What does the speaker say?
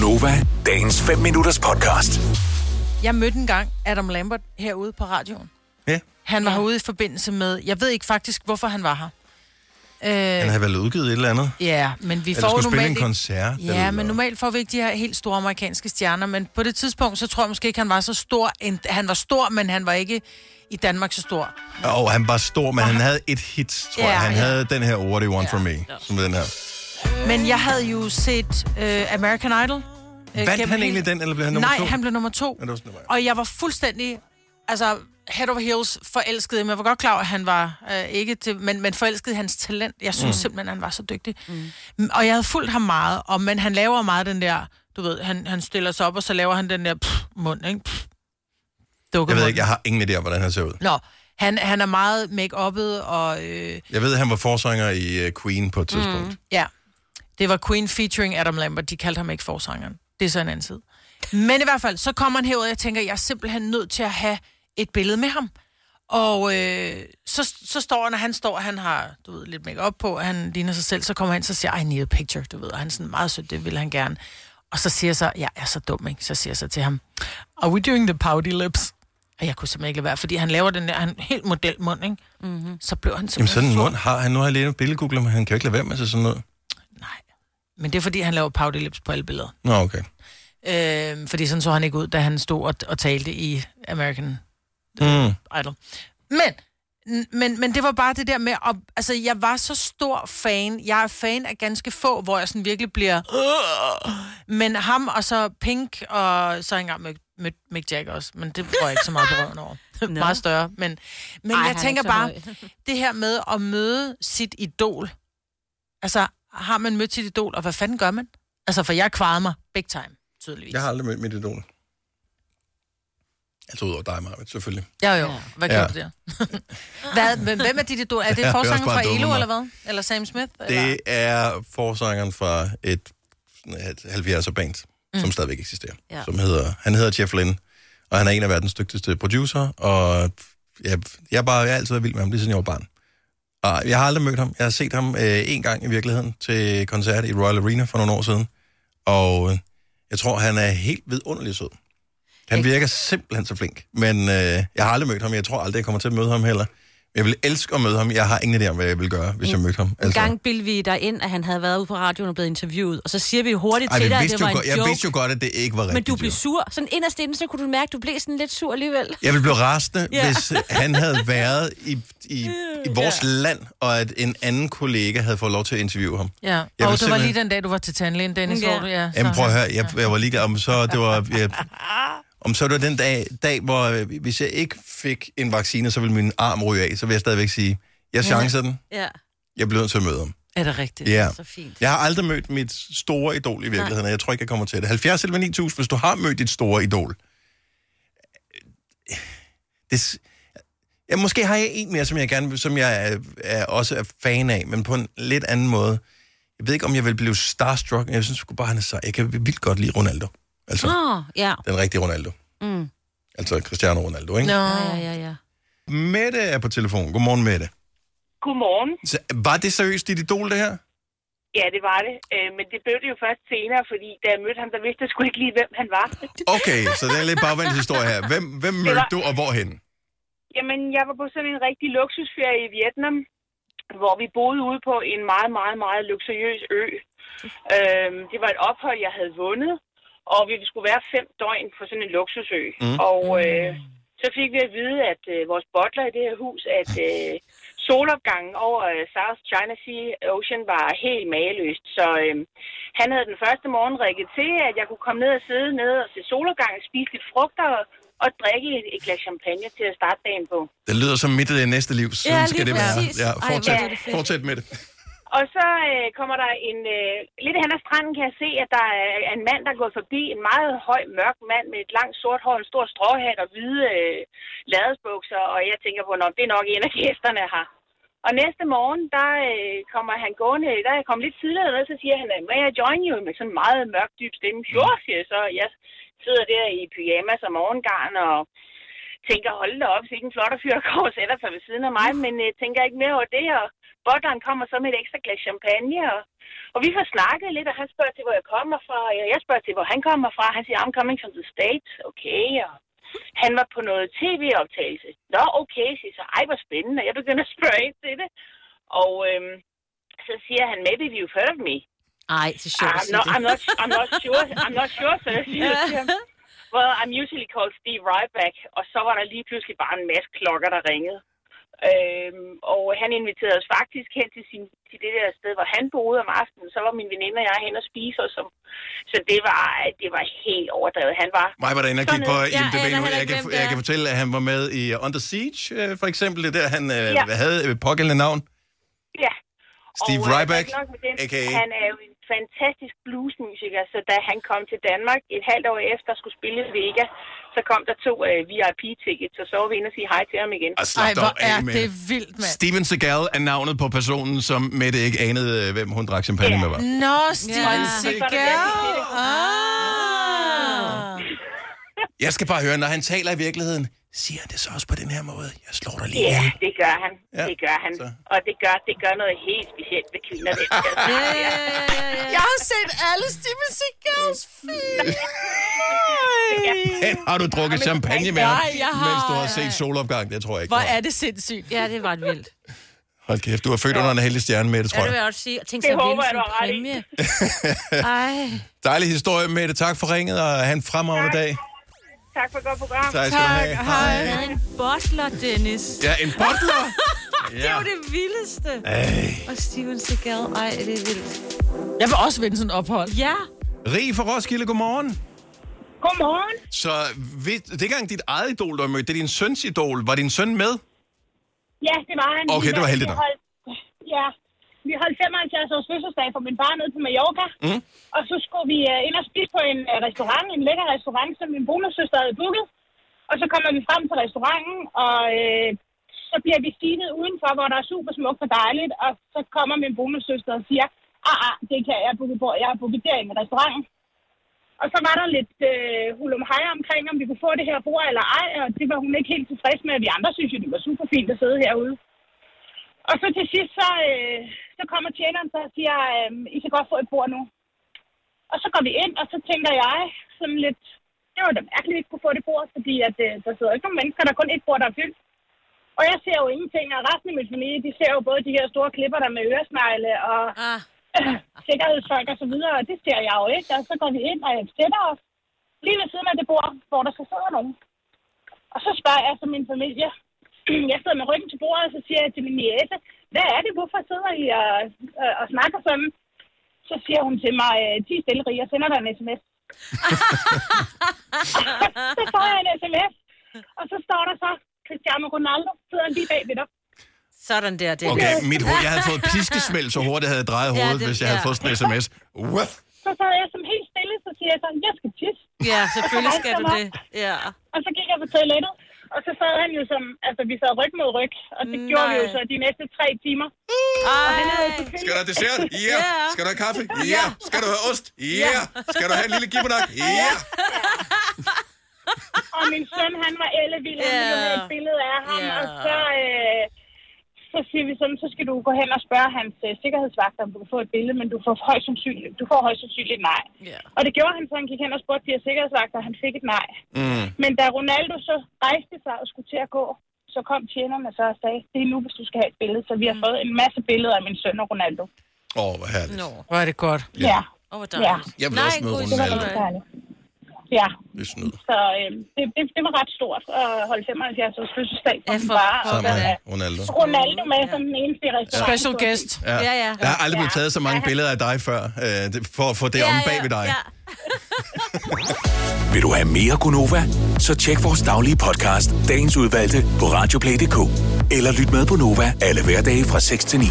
Gunova, dagens 5 minutters podcast. Jeg mødte engang Adam Lambert herude på radioen. Ja, Han var herude i forbindelse med... Jeg ved ikke faktisk, hvorfor han var her. han Øh, havde vel udgivet et eller andet. ja, men vi Eller får skulle jo spille en koncert. Ja, men normalt får vi ikke de her helt store amerikanske stjerner, men på det tidspunkt, så tror jeg måske ikke, han var så stor. En- Han var stor, men han var ikke i Danmark så stor. Og han var stor, men han havde et hit, tror Ja, jeg. Han ja. havde den her What Do You Want From Me, som den her. Men jeg havde jo set uh, American Idol. øh, Vandt han hele- egentlig den, eller blev han nummer Nej, to? han blev nummer to. Ja, det var sådan, det var. Og jeg var fuldstændig, altså head over heels forelsket. i ham. Jeg var godt klar at han var øh, ikke til, men, men forelsket hans talent. Jeg synes mm. simpelthen, han var så dygtig. Mm. Og jeg havde fulgt ham meget, og, men han laver meget den der, du ved, han, han stiller sig op, og så laver han den der pff, mund, ikke? Pff, Jeg ved ikke, jeg har ingen idé om, hvordan han ser ud. Nå, han, han er meget make-uppet, og øh, Jeg ved, at han var forsanger i uh, Queen på et tidspunkt. Mm. ja, det var Queen featuring Adam Lambert. De kaldte ham ikke forsangeren. Det er så en anden side. Men i hvert fald, så kommer han herud, og jeg tænker, jeg er simpelthen nødt til at have et billede med ham. Og øh, så, så står han, og han står, han har, du ved, lidt make op på, han ligner sig selv, så kommer han, så siger jeg, I need a picture, du ved, og han er sådan meget sødt, det vil han gerne. Og så siger jeg så, jeg er så dum, ikke? Så siger jeg så til ham, are we doing the pouty lips? Og jeg kunne simpelthen ikke lade være, fordi han laver den der, han helt modelmund, ikke? Mm-hmm. Så blev han Jamen simpelthen sådan en mund har han. Nu har jeg lige en billedgoogler, men han kan jo ikke lade være med sig sådan noget. Men det er fordi, han laver pouty lips på alle billeder. Nå, okay. Øh, fordi sådan så han ikke ud, da han stod og, og talte i American Mm. Idol. Men, men, men det var bare det der med, at, altså jeg var så stor fan, jeg er fan af ganske få, hvor jeg sådan virkelig bliver, men ham og så Pink, og så engang med, med Mick Jagger også, men det var jeg ikke så meget på røven over. meget større, men, men Ej, jeg er tænker bare, det her med at møde sit idol, altså har man mødt sit idol, og hvad fanden gør man? Altså, for jeg kvarede mig big time, tydeligvis. Jeg har aldrig mødt mit idol. Altså udover dig, Marvind, selvfølgelig. Ja, jo. Hvad Ja. gjorde du der? hvad, men hvem er dit idol? Er det Jeg er også forsanger bare fra Elo, eller hvad? Eller Sam Smith? Eller? Det er forsangeren fra et, et 70'er band, mm. som stadigvæk eksisterer. Ja. Ja. Som hedder, han hedder Jeff Lynne, og han er en af verdens dygtigste producer, og jeg, jeg, bare, jeg er altid været vild med ham, lige siden jeg var barn. Og jeg har aldrig mødt ham. Jeg har set ham øh, en gang i virkeligheden til koncert i Royal Arena for nogle år siden, og øh, jeg tror, han er helt vidunderlig sød. Han virker simpelthen så flink, men øh, jeg har aldrig mødt ham. Jeg tror aldrig, jeg kommer til at møde ham heller. Jeg vil elske at møde ham. Jeg har ingen idé om, hvad jeg vil gøre, hvis jeg mødte ham. En gang bildte vi dig ind, at han havde været ude på radioen og blevet interviewet, og så siger vi hurtigt Ej, til dig, at det var godt, en jeg joke. vidste jo godt, at det ikke var rigtigt. men du blev sur. Sådan inderst inde, så kunne du mærke, at du blev sådan lidt sur alligevel. Jeg ville blive rasende, Ja. hvis han havde været i, i, i vores land, og at en anden kollega havde fået lov til at interviewe ham. Ja, og det var simpelthen- lige den dag, du var til tandlægen, Dennis, Ja. hvor du, ja. Jamen så- prøv at høre, jeg, jeg var ligeglad om så det var... Jeg, om så det var den dag, dag, hvor øh, hvis jeg ikke fik en vaccine, så ville min arm ryge af, så vil jeg stadigvæk sige, jeg chancer den, Ja, jeg bliver nødt til at møde ham. Er det rigtigt? Ja. så fint. Jeg har aldrig mødt mit store idol i virkeligheden, og jeg tror ikke, jeg kommer til det. 70 eller 9000, hvis du har mødt dit store idol. Det, s- ja, måske har jeg en mere, som jeg gerne som jeg er, er, også er fan af, men på en lidt anden måde. Jeg ved ikke, om jeg vil blive starstruck, men jeg synes sgu bare, han er sej. Jeg kan vildt godt lide Ronaldo. Altså, Åh, oh, ja. den rigtige Ronaldo. Mm. Altså Cristiano Ronaldo, ikke? Nå. Ja, ja, ja, ja. Mette er på telefon. Godmorgen, Mette. Godmorgen. Så, var det seriøst dit idol, det her? Ja, det var det. Øh, men det blev det jo først senere, fordi da jeg mødte ham, der vidste jeg sgu ikke lige, hvem han var. Okay, så det er lidt bagvendt historie her. Hvem, hvem mødte var- du, og hvorhen? Jamen, jeg var på sådan en rigtig luksusferie i Vietnam, hvor vi boede ude på en meget, meget, meget luksuriøs ø. Øhm, det var et ophold, jeg havde vundet, og vi skulle være fem døgn på sådan en luksusø. Mm. Og øh, så fik vi at vide, at øh, vores bottler i det her hus, at øh, solopgangen over øh, South China Sea Ocean var helt mageløst. Så øh, han havde den første morgen rækket til, at jeg kunne komme ned og sidde nede og se solopgangen, spise lidt frugter og, drikke et, et glas champagne til at starte dagen på. Det lyder som midt i det næste liv. Sådan Ja, skal lige det være. Ja, Ej, fortsæt, er fedt. fortsæt med det. Og så øh, kommer der en... Øh, lidt hen ad stranden kan jeg se, at der er en mand, der går forbi. En meget høj, mørk mand med et langt sort hår, en stor stråhat og hvide øh, ladesbukser. Og jeg tænker på, at det er nok en af gæsterne her. Og næste morgen, der øh, kommer han gående, der er jeg kommet lidt tidligere ned, så siger han, øh, may I join you? Med sådan en meget mørk, dyb stemme. Sure, siger jeg så. Jeg sidder der i pyjamas og morgengarn og tænker, hold da op, så ikke en flot fyr der kommer og sætter sig ved siden af mig, men øh, tænker ikke mere over det, og butleren kommer så med et ekstra glas champagne, og, og vi får snakket lidt, og han spørger til, hvor jeg kommer fra, og jeg spørger til, hvor han kommer fra, han siger, I'm coming from the States, okay, og han var på noget tv-optagelse. Nå, okay, siger så, ej, hvor spændende, og jeg begynder at spørge ind til det, og øhm, så siger han, maybe you've heard of me. Ej, er sjovt at I'm not. I'm not, I'm not sure, I'm not sure, siger jeg til ham. Well, I'm usually called Steve Ryback, og så var der lige pludselig bare en masse klokker, der ringede. Øhm, og han inviterede os faktisk hen til, sin, til det der sted, hvor han boede om aftenen. Så var min veninde og jeg hen og spise os. Som, så det var, det var helt overdrevet. Han var... Mig var der inde og kigge på Sådan, IMDb Ja, nu. Han Jeg kan, jeg kan fortælle, at han var med i Under Siege, øh, for eksempel. Det er der, han øh, Ja. havde pågældende navn. Ja. Steve og, øh, Ryback, ikke nok med det, a.k.a.. Han er jo en fantastisk bluesmusiker, så da han kom til Danmark et halvt år efter at skulle spille i Vega, så kom der to uh, VIP-tickets, og så var vi inde og sige hej til ham igen. Og slap Ej, hvor er med det vildt, mand. Steven Seagal er navnet på personen, som Mette ikke anede, øh, hvem hun drak champagne Ja. med var. Nå, Steven Ja. Seagal. Ah. Jeg skal bare høre, når han taler i virkeligheden, siger han det så også på den her måde? Jeg slår dig lige Ja, ihjel. det gør han. Ja, Det gør han. så. Og det gør, det gør noget helt specielt ved kvinder. Det alle Steven Seagals film. Men har du drukket champagne med ham, jeg har- mens du har set solopgang? Det tror jeg ikke. Hvor er det sindssygt. Ja, det var et vildt. Hold kæft, du har født under en heldig stjerne med det, Ja, tror det vil jeg. jeg også sige. Tænk Det så at håber jeg, du har ret i. Dejlig historie, Mette. Tak for ringet, og have en fremragende Tak. dag. Tak for et godt program. Tak skal du have. hej. Havde en butler, Dennis. Ja, en butler. Det var det vildeste. Ej. Og Steven Seagal. Ej, det er vildt. Jeg vil også vinde sådan et ophold. Ja. Rig for Roskilde, godmorgen. Godmorgen. Så ved, det er gang dit eget idol, du har mødt, det er din søns idol. Var din søn med? Ja, det var han. Okay, det var heldigt vi holdt, Ja, vi holdt 75 års fødselsdag for min far nede på Mallorca. Mm. Og så skulle vi uh, ind og spise på en uh, restaurant, en lækker restaurant, som min bonussøster havde booket. Og så kommer vi frem til restauranten, og øh, så bliver vi stinet udenfor, hvor der er super smukt og dejligt. Og så kommer min bonussøster og siger, ah, ah, det kan jeg booke på. Jeg har booket derinde i restauranten. Og så var der lidt øh, hulum hej omkring, om vi kunne få det her bord eller ej, og det var hun ikke helt tilfreds med. Vi andre synes jo, det var super fint at sidde herude. Og så til sidst, så, øh, så kommer tjeneren så og siger, øh, I kan godt få et bord nu. Og så går vi ind, og så tænker jeg sådan lidt, det var da mærkeligt, at vi ikke kunne få det bord, fordi at, øh, der sidder ikke nogen mennesker, der er kun et bord, der er fyldt. Og jeg ser jo ingenting, og resten af min familie, de ser jo både de her store klipper der med øresnegle og Ah. sikkerhedsfolk og så videre, og det ser jeg jo ikke. Og så går vi ind, og sætter os lige ved siden af det bord, hvor der så sidder nogen. Og så spørger jeg så min familie, jeg sidder med ryggen til bordet, og så siger jeg til min niece, hvad er det, hvorfor sidder I og, og, og snakker sådan? Så siger hun til mig, de er stille, jeg sender dig en sms. så får jeg en sms, og så står der så, Cristiano Ronaldo sidder lige bag ved dig. Sådan der, det Okay, mit hoved, jeg havde fået piskesmæld, så hurtigt havde jeg drejet Ja, hovedet, det- hvis jeg havde ja. fået sådan en sms. What? Så sad jeg som helt stille, så siger jeg så, jeg skal tisse. Ja, selvfølgelig skal du det. Ja. Og så gik jeg på toilettet, og så sad han jo som, altså vi sad ryg mod ryg, og det Nej. gjorde vi jo så de næste tre timer. Ej. Skal du have dessert? Ja. Ja. Skal du have kaffe? Ja. Skal du have ost? Ja. Skal du have en lille gibbernak? Ja. Og min søn, han var ellevild, han Ja. ville have et billede af ham, Ja. og så, øh, så siger vi sådan, så skal du gå hen og spørge hans øh, sikkerhedsvagter, om du kan få et billede, men du får højst sandsynligt, du får højst sandsynligt nej. Ja. Og det gjorde han, så han gik hen og spurgte de her sikkerhedsvagter, og han fik et nej. Mm. Men da Ronaldo så rejste sig og skulle til at gå, så kom tjenerne så og sagde, det er nu, hvis du skal have et billede. Så vi har fået en masse billeder af min søn og Ronaldo. Åh, oh, hvor herligt. Nå. Hvor er det godt. Ja. Ja, Åh, hvor Ja. dejligt. Jeg vil Nej, også møde god det var Ronaldo. Ja, Det er snyd. så øh, det, det, det, var ret stort at holde 75 års fødselsdag for Ja, for far. Og Sammen så med Ronaldo. Ronaldo med som den eneste i restauranten. Special guest. Ja. Ja, ja. Der har aldrig blevet taget så mange billeder af dig før, øh, det- for at få det om bag ved dig. Ja. Vil du have mere Gunova? Så tjek vores daglige podcast, dagens udvalgte, på radioplay.dk. Eller lyt med på Nova alle hverdage fra 6 til 9.